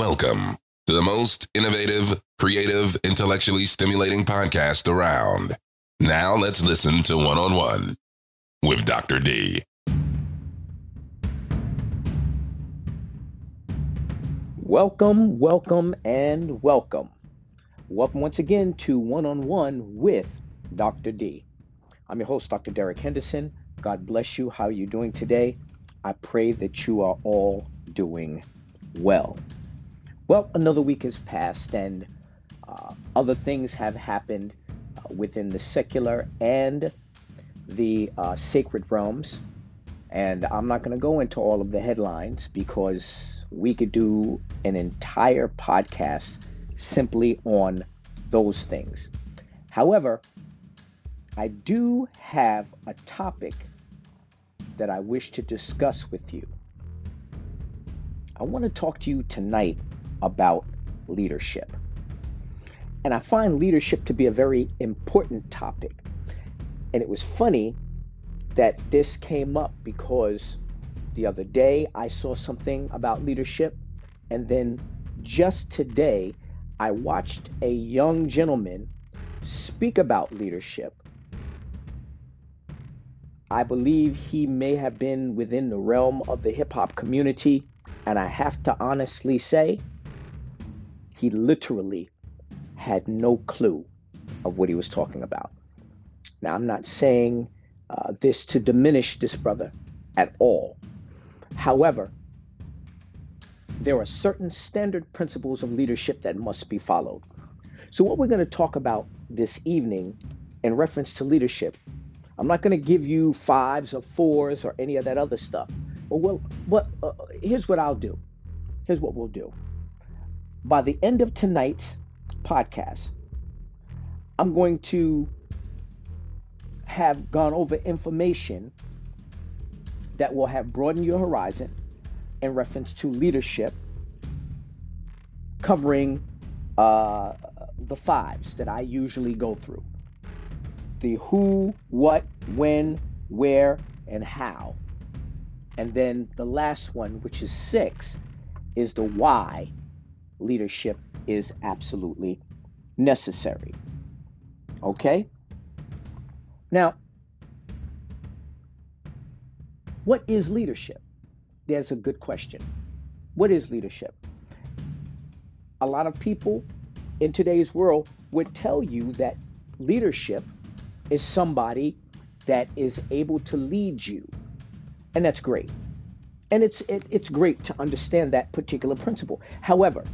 Welcome to the most innovative, creative, intellectually stimulating podcast around. Now let's listen to One on One with Dr. D. Welcome, welcome, and welcome. Welcome once again to One on One with Dr. D. I'm your host, Dr. Derrick Henderson. God bless you. How are you doing today? I pray that you are all doing well. Well, another week has passed, and uh, other things have happened uh, within the secular and the uh, sacred realms. And I'm not going to go into all of the headlines because we could do an entire podcast simply on those things. However, I do have a topic that I wish to discuss with you. I want to talk to you tonight about leadership. And I find leadership to be a very important topic. And it was funny that this came up because the other day I saw something about leadership. And then just today, I watched a young gentleman speak about leadership. I believe he may have been within the realm of the hip hop community. And I have to honestly say, he literally had no clue of what he was talking about. Now, I'm not saying uh, this to diminish this brother at all. However, there are certain standard principles of leadership that must be followed. So, what we're going to talk about this evening in reference to leadership, I'm not going to give you fives or fours or any of that other stuff. But well, but uh, here's what I'll do. Here's what we'll do by the end of tonight's podcast, I'm going to have gone over information that will have broadened your horizon in reference to leadership, covering uh, the fives that I usually go through the who, what, when, where, and how. And then the last one, which is six, is the why leadership is absolutely necessary. Okay? Now, what is leadership? There's a good question. What is leadership? A lot of people in today's world would tell you that leadership is somebody that is able to lead you. And that's great. And it's it, it's great to understand that particular principle. However,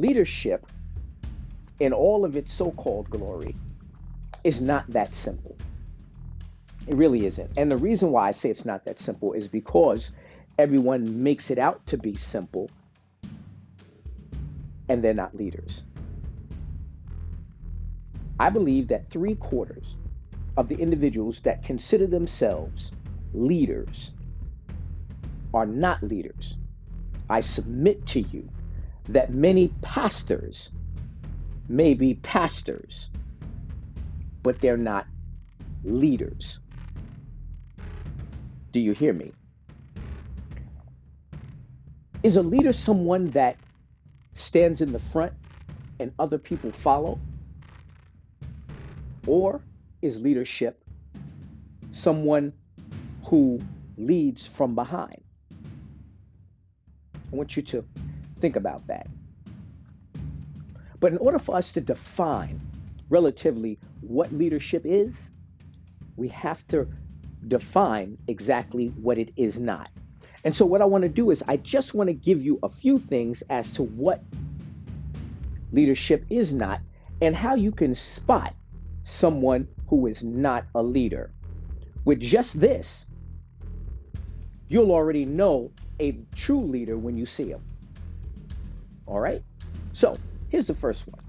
leadership in all of its so-called glory is not that simple. It really isn't. And the reason why I say it's not that simple is because everyone makes it out to be simple and they're not leaders. I believe that three quarters of the individuals that consider themselves leaders are not leaders. I submit to you that many pastors may be pastors, but they're not leaders. Do you hear me? Is a leader someone that stands in the front and other people follow? Or is leadership someone who leads from behind? I want you to Think about that. But in order for us to define relatively what leadership is, we have to define exactly what it is not. And so, what I want to do is, I just want to give you a few things as to what leadership is not and how you can spot someone who is not a leader. With just this, you'll already know a true leader when you see him. All right? So, here's the first one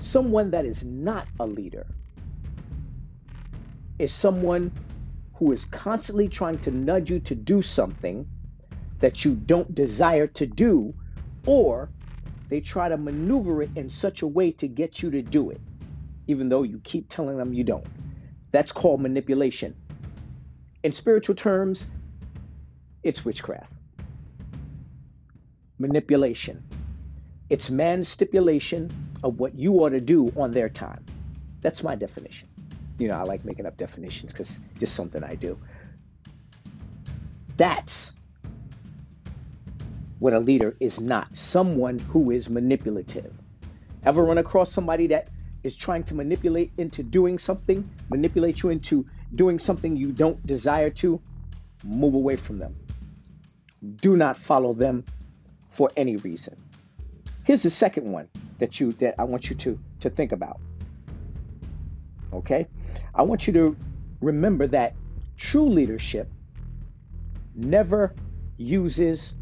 someone that is not a leader is someone who is constantly trying to nudge you to do something that you don't desire to do, or they try to maneuver it in such a way to get you to do it, even though you keep telling them you don't. That's called manipulation. In spiritual terms, it's witchcraft. Manipulation. It's man's stipulation of what you ought to do on their time. That's my definition. You know, I like making up definitions because just something I do. That's what a leader is not someone who is manipulative. Ever run across somebody that is trying to manipulate into doing something, manipulate you into doing something you don't desire to? Move away from them. Do not follow them for any reason. Here's the second one that you that I want you to to think about. Okay? I want you to remember that true leadership never uses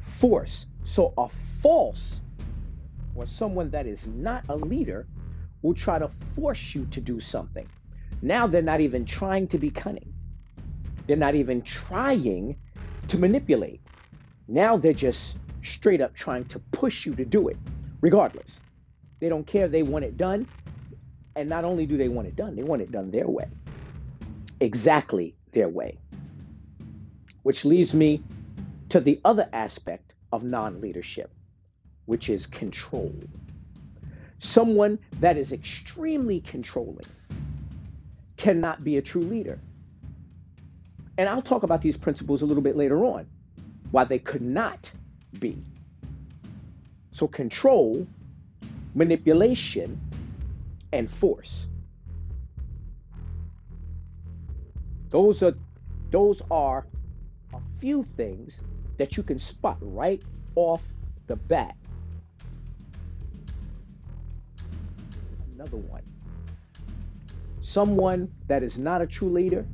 force. So a false or someone that is not a leader will try to force you to do something. Now they're not even trying to be cunning. They're not even trying to manipulate. Now they're just straight up trying to push you to do it, regardless. They don't care. They want it done. And not only do they want it done, they want it done their way. Exactly their way. Which leads me to the other aspect of non leadership, which is control. Someone that is extremely controlling cannot be a true leader. And I'll talk about these principles a little bit later on, why they could not be. So, control, manipulation, and force. Those are those are a few things that you can spot right off the bat. Another one. Someone that is not a true leader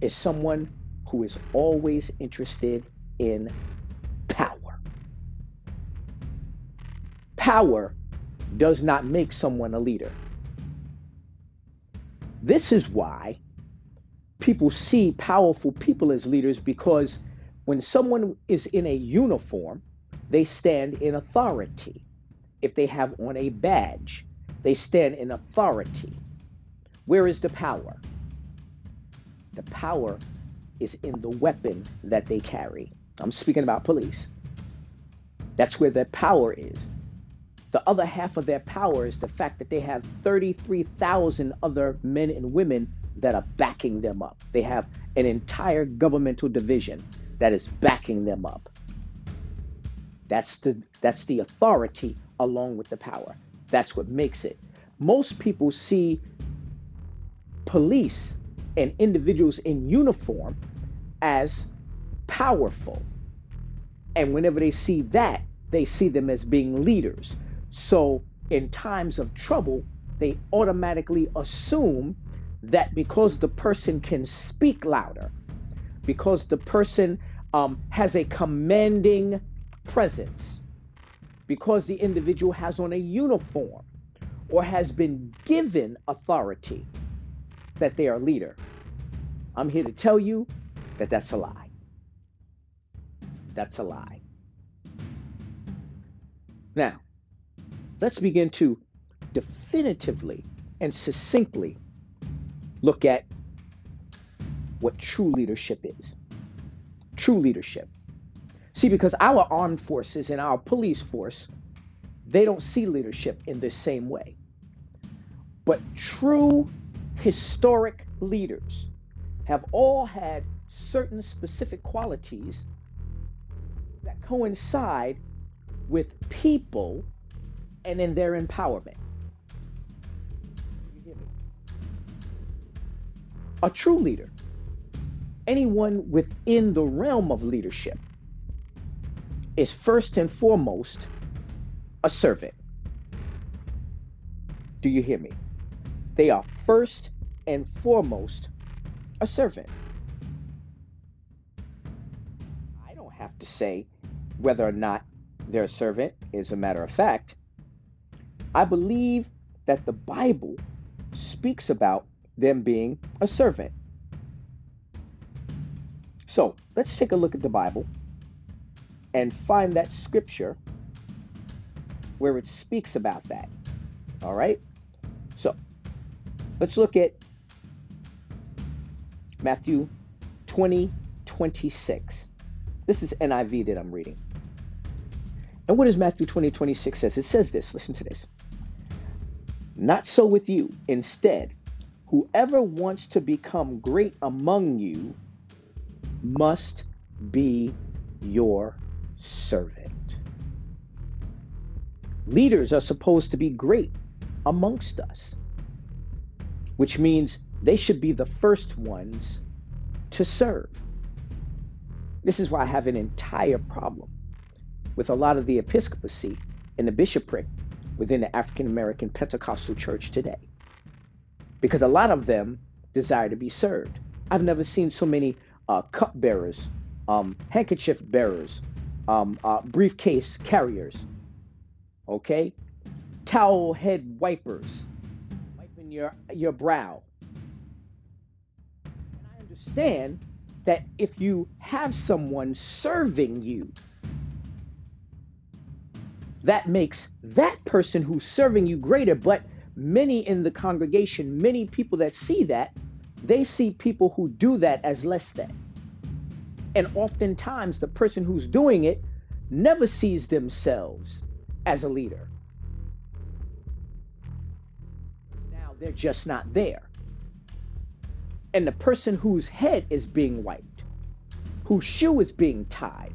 is someone who is always interested in power. Power does not make someone a leader. This is why people see powerful people as leaders because when someone is in a uniform, they stand in authority. If they have on a badge, they stand in authority. Where is the power? The power is in the weapon that they carry. I'm speaking about police. That's where their power is. The other half of their power is the fact that they have 33,000 other men and women that are backing them up. They have an entire governmental division that is backing them up. That's the that's the authority along with the power. That's what makes it. Most people see police and individuals in uniform as powerful. And whenever they see that, they see them as being leaders. So in times of trouble, they automatically assume that because the person can speak louder, because the person um, has a commanding presence, because the individual has on a uniform or has been given authority, that they are leader. I'm here to tell you that that's a lie. That's a lie. Now, let's begin to definitively and succinctly look at what true leadership is. True leadership. See, because our armed forces and our police force, they don't see leadership in the same way. But true historic leaders have all had certain specific qualities that coincide with people and in their empowerment. A true leader, anyone within the realm of leadership, is first and foremost a servant. Do you hear me? They are first and foremost a servant. To say whether or not they're a servant, as a matter of fact. I believe that the Bible speaks about them being a servant. So let's take a look at the Bible and find that scripture where it speaks about that. All right? So let's look at Matthew 20 26. This is NIV that I'm reading. And what does Matthew 20, 26 says? It says this. Listen to this. Not so with you. Instead, whoever wants to become great among you must be your servant. Leaders are supposed to be great amongst us, which means they should be the first ones to serve. This is why I have an entire problem with a lot of the episcopacy and the bishopric within the African American Pentecostal church today. Because a lot of them desire to be served. I've never seen so many uh, cup bearers, um, handkerchief bearers, um, uh, briefcase carriers, okay? Towel head wipers, wiping your, your brow. And I understand that if you have someone serving you, that makes that person who's serving you greater. But many in the congregation, many people that see that, they see people who do that as less than. And oftentimes, the person who's doing it never sees themselves as a leader. Now they're just not there. And the person whose head is being wiped, whose shoe is being tied,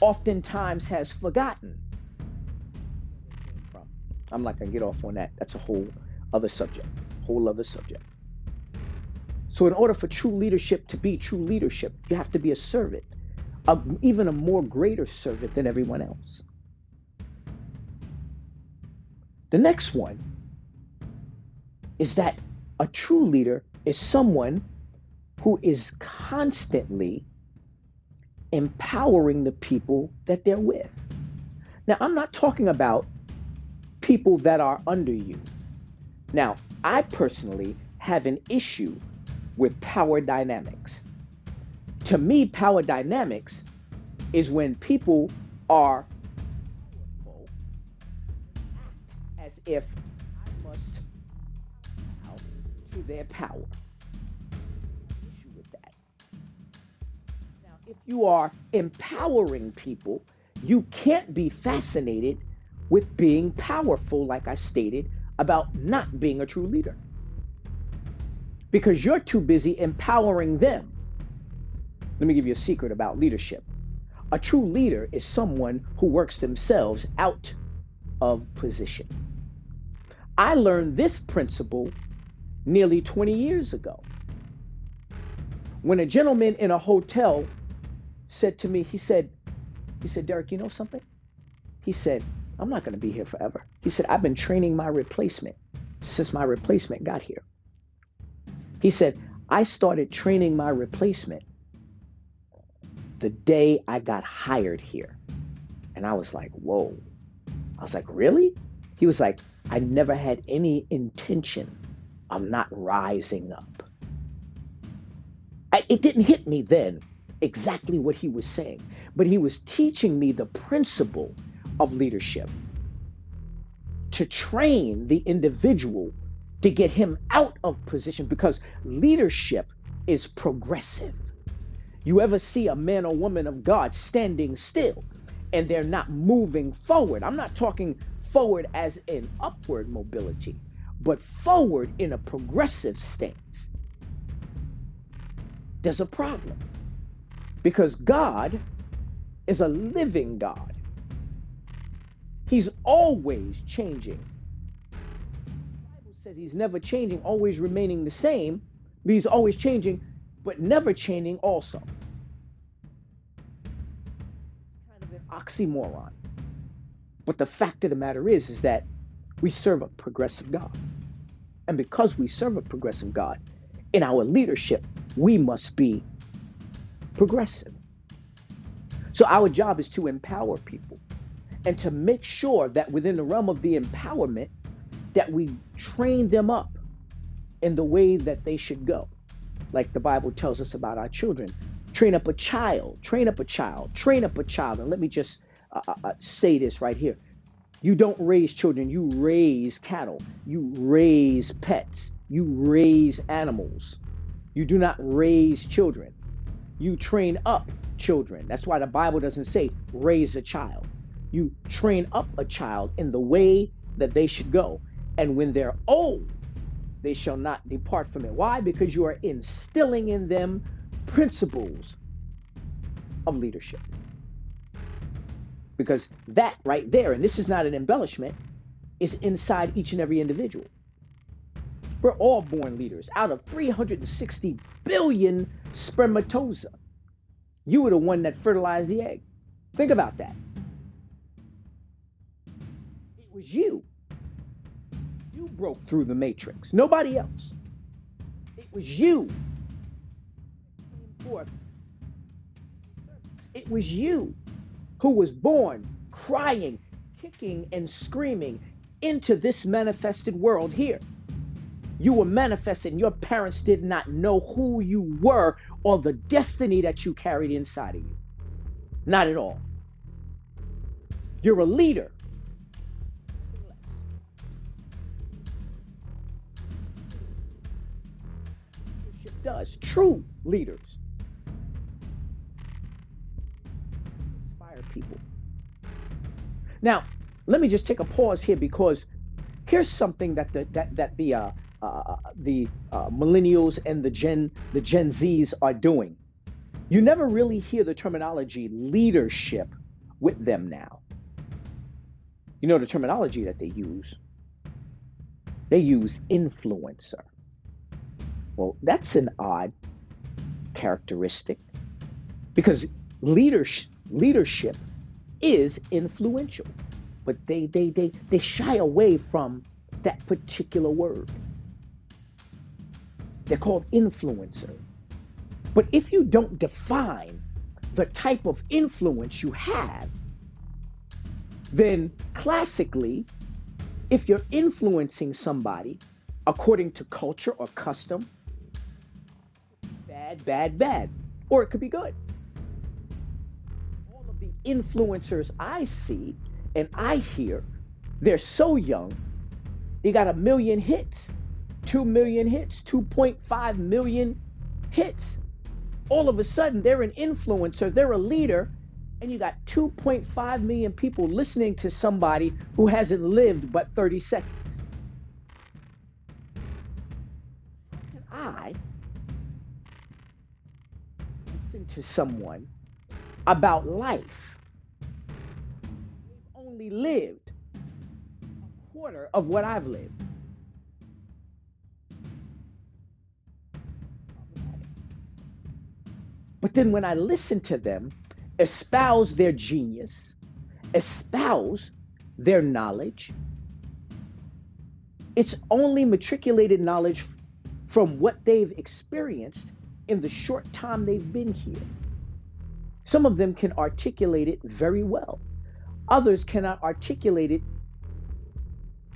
oftentimes has forgotten I'm not gonna get off on that. That's a whole other subject. Whole other subject. So in order for true leadership to be true leadership, you have to be a servant, a, even a more greater servant than everyone else. The next one is that a true leader is someone who is constantly empowering the people that they're with. Now, I'm not talking about people that are under you. Now, I personally have an issue with power dynamics. To me, power dynamics is when people are as if I must bow to their power. You are empowering people, you can't be fascinated with being powerful, like I stated, about not being a true leader. Because you're too busy empowering them. Let me give you a secret about leadership. A true leader is someone who works themselves out of position. I learned this principle nearly 20 years ago. When a gentleman in a hotel said to me, he said, he said, Derrick, you know something? He said, I'm not going to be here forever. He said, I've been training my replacement since my replacement got here. He said, I started training my replacement the day I got hired here. And I was like, whoa. I was like, really? He was like, I never had any intention of not rising up. I, it didn't hit me then exactly what he was saying, but he was teaching me the principle of leadership to train the individual to get him out of position because leadership is progressive. You ever see a man or woman of God standing still and they're not moving forward? I'm not talking forward as in upward mobility, but forward in a progressive stance. There's a problem because God is a living God. He's always changing. The Bible says he's never changing, always remaining the same, but he's always changing, but never changing also. Kind of an oxymoron. But the fact of the matter is, is that we serve a progressive God. And because we serve a progressive God, in our leadership, we must be progressive. So our job is to empower people and to make sure that within the realm of the empowerment that we train them up in the way that they should go. Like the bible tells us about our children train up a child train up a child train up a child. And let me just uh, uh, uh say this right here. You don't raise children you raise cattle you raise pets you raise animals. You do not raise children You train up children. That's why the Bible doesn't say raise a child. You train up a child in the way that they should go. And when they're old, they shall not depart from it. Why? Because you are instilling in them principles of leadership. Because that right there, and this is not an embellishment, is inside each and every individual. We're all born leaders. Out of 360 billion spermatozoa, you were the one that fertilized the egg. Think about that. It was you. You broke through the matrix, nobody else. It was you. It was you who was born crying, kicking, and screaming into this manifested world here. You were manifesting. Your parents did not know who you were or the destiny that you carried inside of you. Not at all. You're a leader. Leadership does. True leaders inspire people. Now, let me just take a pause here because here's something that the that that the uh, uh, the uh, millennials and the Gen the Gen Zs are doing. You never really hear the terminology leadership with them now. You know the terminology that they use. They use influencer. Well, that's an odd characteristic because leadership leadership is influential, but they they they they shy away from that particular word. They're called influencer. But if you don't define the type of influence you have, then classically, if you're influencing somebody according to culture or custom, bad, bad, bad, or it could be good. All of the influencers I see and I hear, they're so young, they got a million hits 2 million hits, 2.5 million hits. All of a sudden, they're an influencer, they're a leader, and you got 2.5 million people listening to somebody who hasn't lived but 30 seconds. Can I listen to someone about life? They've only lived a quarter of what I've lived. But then when I listen to them espouse their genius, espouse their knowledge, it's only matriculated knowledge from what they've experienced in the short time they've been here. Some of them can articulate it very well. Others cannot articulate it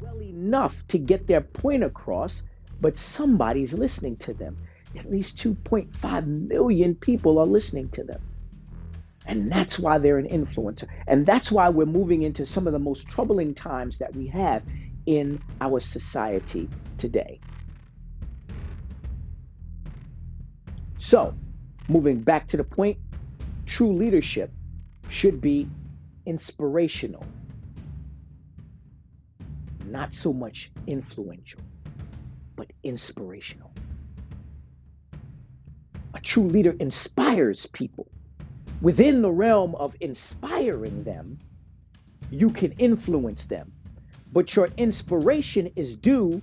well enough to get their point across, but somebody's listening to them. At least 2.5 million people are listening to them. And that's why they're an influencer. And that's why we're moving into some of the most troubling times that we have in our society today. So, moving back to the point, true leadership should be inspirational, not so much influential, but inspirational. A true leader inspires people. Within the realm of inspiring them, you can influence them. But your inspiration is due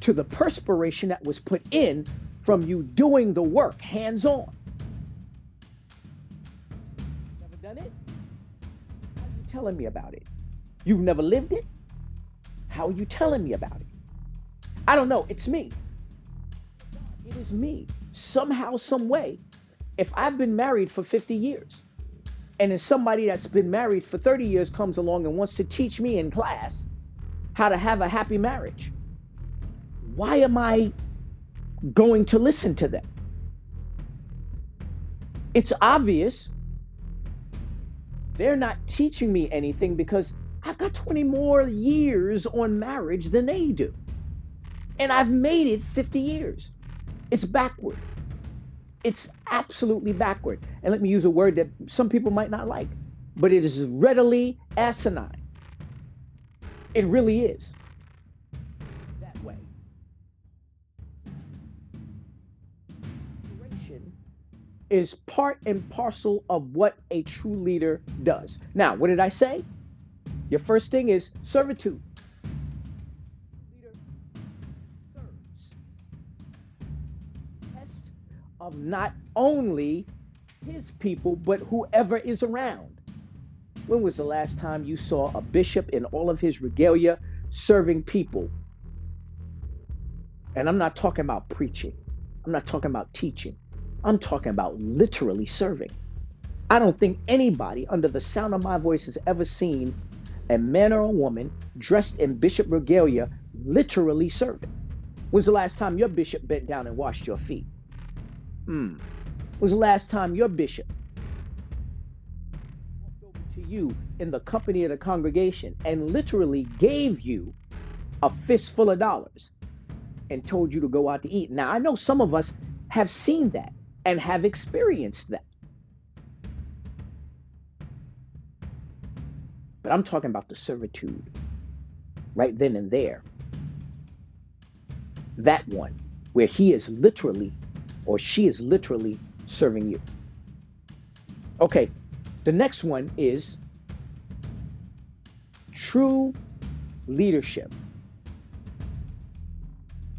to the perspiration that was put in from you doing the work hands on. Never done it? How are you telling me about it? You've never lived it? How are you telling me about it? I don't know. It's me. It is me somehow, some way, if I've been married for 50 years and then somebody that's been married for 30 years comes along and wants to teach me in class how to have a happy marriage, why am I going to listen to them? It's obvious they're not teaching me anything because I've got 20 more years on marriage than they do. And I've made it 50 years. It's backward. It's absolutely backward. And let me use a word that some people might not like, but it is readily asinine. It really is that way. Is part and parcel of what a true leader does. Now, what did I say? Your first thing is servitude. Not only his people, but whoever is around. When was the last time you saw a bishop in all of his regalia serving people? And I'm not talking about preaching, I'm not talking about teaching, I'm talking about literally serving. I don't think anybody under the sound of my voice has ever seen a man or a woman dressed in bishop regalia literally serving. When's the last time your bishop bent down and washed your feet? Hmm. Was the last time your bishop walked over to you in the company of the congregation and literally gave you a fistful of dollars and told you to go out to eat? Now, I know some of us have seen that and have experienced that. But I'm talking about the servitude right then and there. That one where he is literally or she is literally serving you. Okay, the next one is true leadership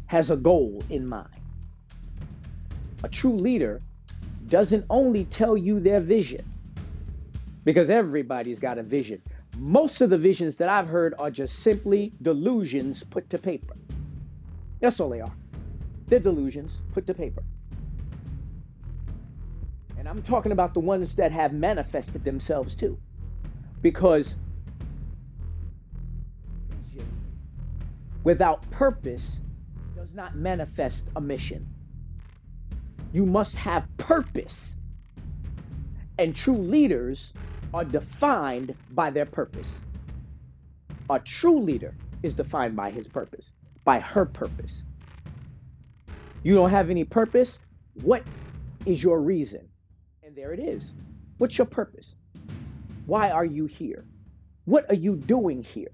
has a goal in mind. A true leader doesn't only tell you their vision, because everybody's got a vision. Most of the visions that I've heard are just simply delusions put to paper. That's all they are. They're delusions put to paper. I'm talking about the ones that have manifested themselves too. Because without purpose does not manifest a mission. You must have purpose. And true leaders are defined by their purpose. A true leader is defined by his purpose, by her purpose. You don't have any purpose? What is your reason? There it is. What's your purpose? Why are you here? What are you doing here?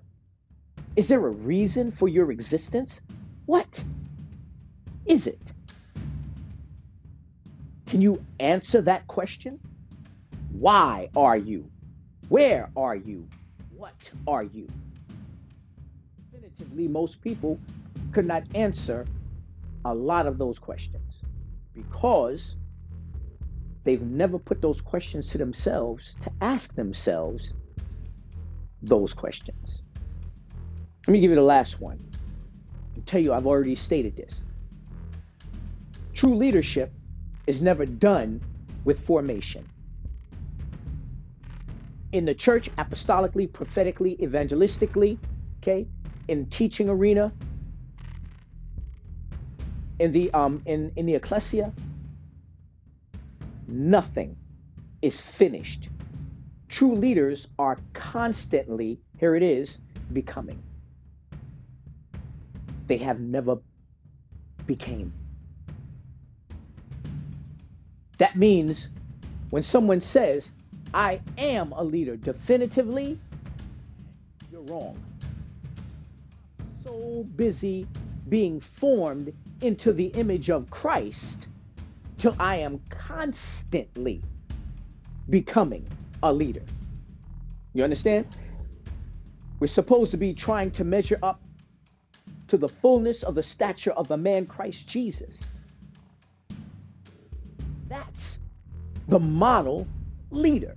Is there a reason for your existence? What is it? Can you answer that question? Why are you? Where are you? What are you? Definitively, most people could not answer a lot of those questions because they've never put those questions to themselves to ask themselves those questions. Let me give you the last one. I'll tell you, I've already stated this. True leadership is never done with formation. In the church, apostolically, prophetically, evangelistically, okay, in teaching arena, in the um in, in the ecclesia, Nothing is finished. True leaders are constantly, here it is, becoming. They have never became. That means when someone says, I am a leader, definitively, you're wrong. So busy being formed into the image of Christ till I am constantly becoming a leader. You understand? We're supposed to be trying to measure up to the fullness of the stature of the man Christ Jesus. That's the model leader.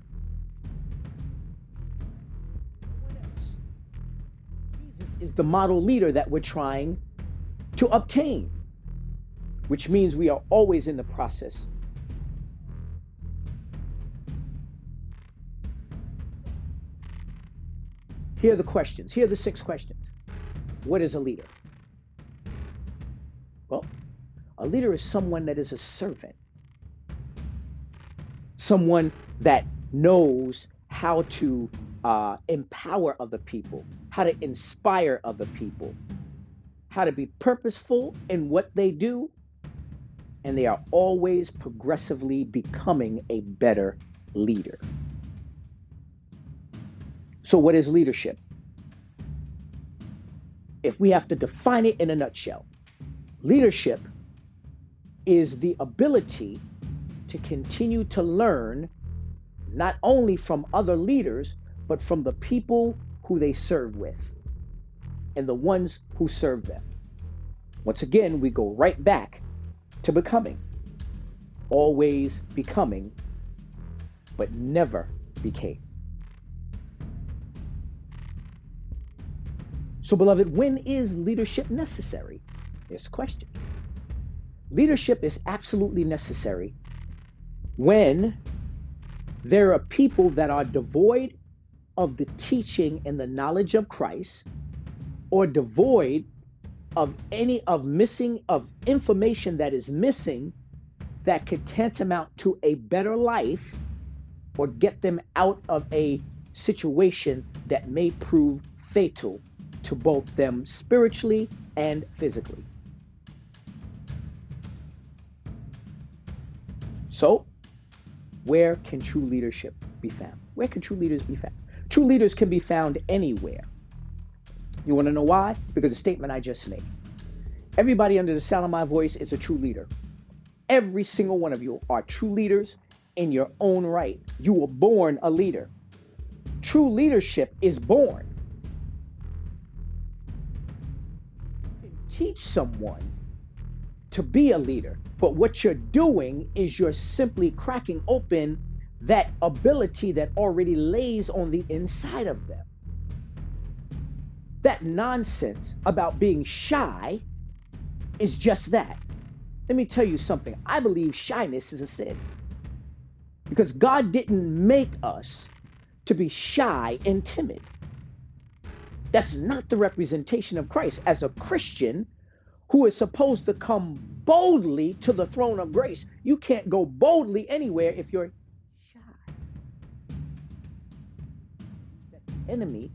Jesus is the model leader that we're trying to obtain which means we are always in the process. Here are the questions. Here are the six questions. What is a leader? Well, a leader is someone that is a servant, someone that knows how to uh, empower other people, how to inspire other people, how to be purposeful in what they do, and they are always progressively becoming a better leader. So, what is leadership? If we have to define it in a nutshell, leadership is the ability to continue to learn not only from other leaders, but from the people who they serve with and the ones who serve them. Once again, we go right back to becoming. Always becoming, but never became. So, beloved, when is leadership necessary? The question. Leadership is absolutely necessary when there are people that are devoid of the teaching and the knowledge of Christ or devoid of any of missing of information that is missing that could tantamount to a better life or get them out of a situation that may prove fatal to both them spiritually and physically. So, where can true leadership be found? Where can true leaders be found? True leaders can be found anywhere. You want to know why? Because the statement I just made. Everybody under the sound of my voice is a true leader. Every single one of you are true leaders in your own right. You were born a leader. True leadership is born. Teach someone to be a leader, but what you're doing is you're simply cracking open that ability that already lays on the inside of them. That nonsense about being shy is just that. Let me tell you something. I believe shyness is a sin. Because God didn't make us to be shy and timid. That's not the representation of Christ. As a Christian who is supposed to come boldly to the throne of grace, you can't go boldly anywhere if you're shy. The enemy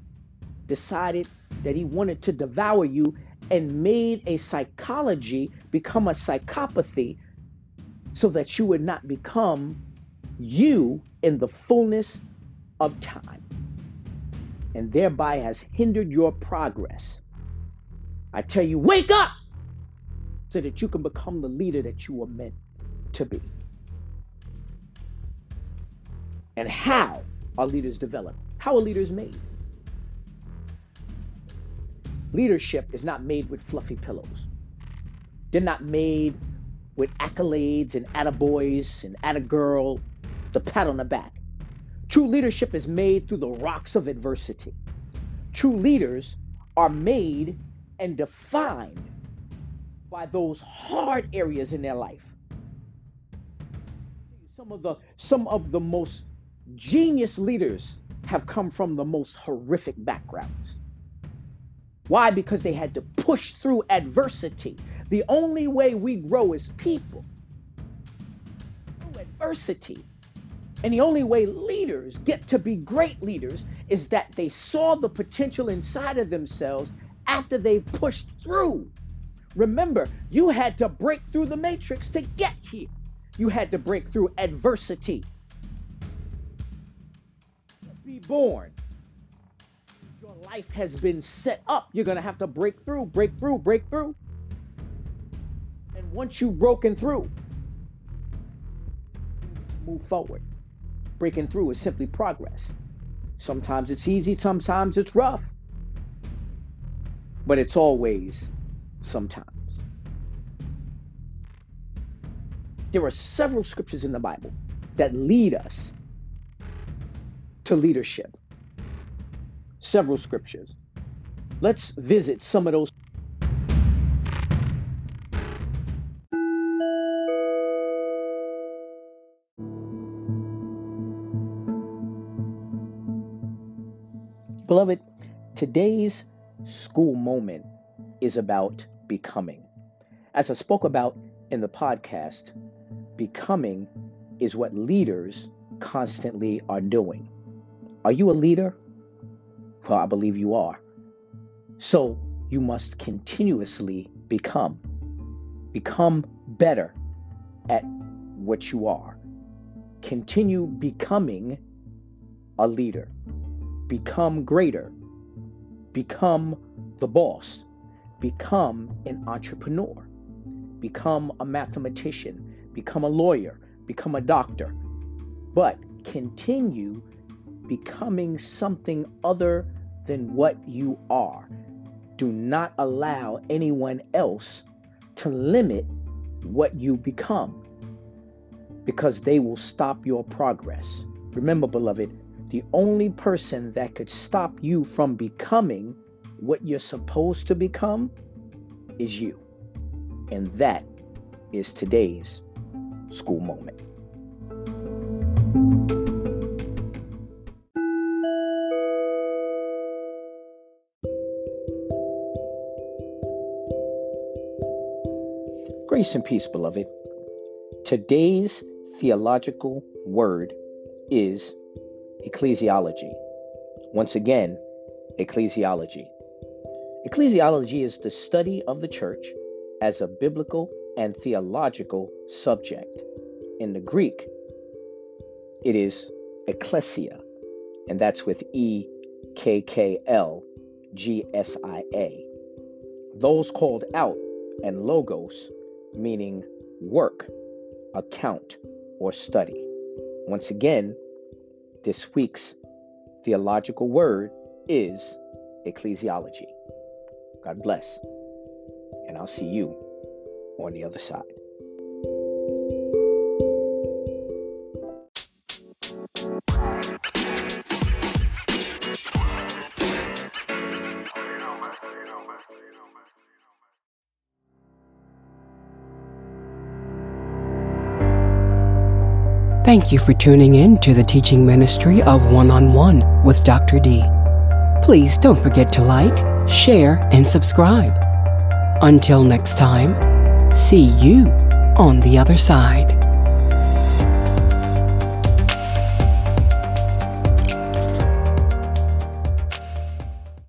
decided that he wanted to devour you and made a psychology become a psychopathy so that you would not become you in the fullness of time and thereby has hindered your progress. I tell you, wake up so that you can become the leader that you were meant to be. And how are leaders developed? How are leaders made? Leadership is not made with fluffy pillows. They're not made with accolades and attaboys and attagirl, the pat on the back. True leadership is made through the rocks of adversity. True leaders are made and defined by those hard areas in their life. Some of the some of the most genius leaders have come from the most horrific backgrounds. Why? Because they had to push through adversity. The only way we grow as people through adversity. And the only way leaders get to be great leaders is that they saw the potential inside of themselves after they pushed through. Remember, you had to break through the matrix to get here. You had to break through adversity. Be born life has been set up. You're going to have to break through, break through, break through. And once you've broken through, move forward. Breaking through is simply progress. Sometimes it's easy, sometimes it's rough. But it's always sometimes. There are several scriptures in the Bible that lead us to leadership several scriptures. Let's visit some of those. Beloved, today's school moment is about becoming. As I spoke about in the podcast, becoming is what leaders constantly are doing. Are you a leader? I believe you are. So you must continuously become. Become better at what you are. Continue becoming a leader. Become greater. Become the boss. Become an entrepreneur. Become a mathematician. Become a lawyer. Become a doctor. But continue becoming something other than what you are. Do not allow anyone else to limit what you become because they will stop your progress. Remember, beloved, the only person that could stop you from becoming what you're supposed to become is you. And that is today's school moment. Grace and peace, beloved. Today's theological word is ecclesiology. Once again, ecclesiology. Ecclesiology is the study of the church as a biblical and theological subject. In the Greek, it is ecclesia, and that's with E K K L G S I A. Those called out and logos meaning work, account, or study. Once again, this week's theological word is ecclesiology. God bless, and I'll see you on the other side. Thank you for tuning in to the teaching ministry of One on One with Dr. D. Please don't forget to like, share, and subscribe. Until next time, see you on the other side.